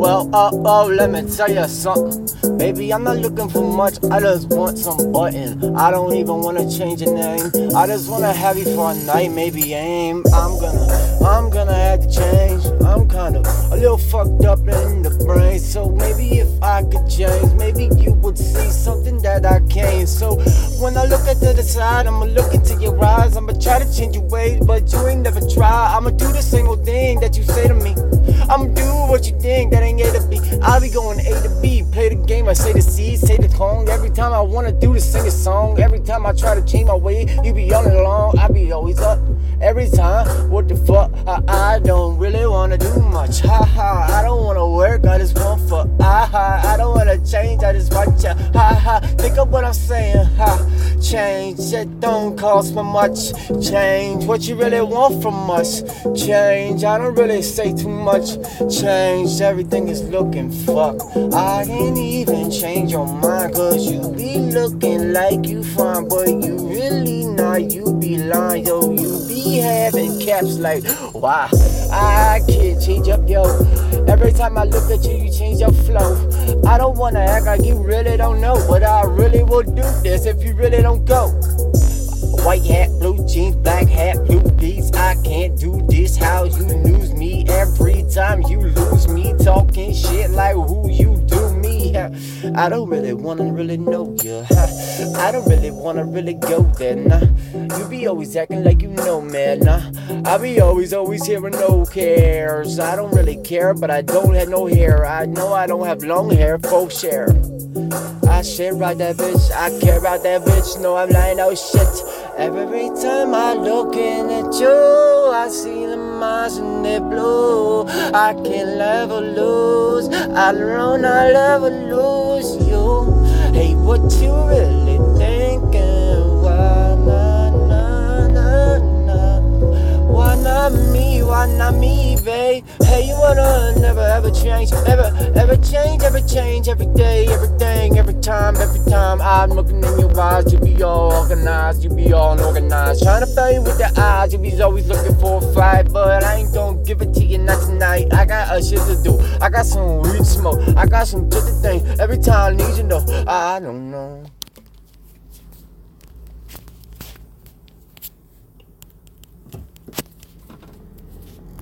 Well, uh oh, let me tell you something. Baby, I'm not looking for much, I just want some button. I don't even wanna change your name. I just wanna have you for a night, maybe aim. I'm gonna, I'm gonna have to change. I'm kind of a little fucked up in the brain. So maybe if I could change, maybe you would see something that I can't. So when I look at the side, I'ma look into your eyes. I'ma try to change your ways, but you ain't never try. I'ma do the same old thing that you say to me. I'ma do what you think, that ain't A to B. I'll be going A to B, play the game, I say the C, say the tone. Every time I wanna do the sing a song, every time I try to change my way, you be yelling along, I be always up. Every time, what the fuck? I, I don't really wanna do much. Ha ha, I don't wanna work, I just want for. Ah ha, I don't wanna change, I just want ya. Ha ha, think of what I'm saying. Ha, change, it don't cost me much. Change, what you really want from us. Change, I don't really say too much. Change, everything is looking fuck. I ain't even change your mind, cause you be looking like you fine, but you really not. You be lying, yo, you be having caps like, why? I can't change up, yo. Every time I look at you, you change your flow. I don't wanna act like you really don't know, but I really will do this if you really don't go. White hat, blue jeans, black hat, blue beats. I can't do this. How you lose me every time you lose me? Talking shit like who you. I don't really wanna really know you. I don't really wanna really go there. Nah. You be always acting like you know, man. Nah. I be always, always hearing no cares. I don't really care, but I don't have no hair. I know I don't have long hair, folks share. I shit about that bitch, I care about that bitch. No, I'm lying, oh shit. Every time I look in at you, I see the in they blue. I can never lose. I don't I'll never lose you. Hey, what you really thinking? Not me, babe? Hey, you wanna never ever change, ever, ever change, ever change, every day, everything, every time, every time. I'm looking in your eyes, you be all organized, you be all unorganized. Trying to fight with the eyes, you be always looking for a fight, but I ain't gonna give it to you not tonight. I got a shit to do, I got some weed smoke, I got some to think. Every time I need you know, I don't know.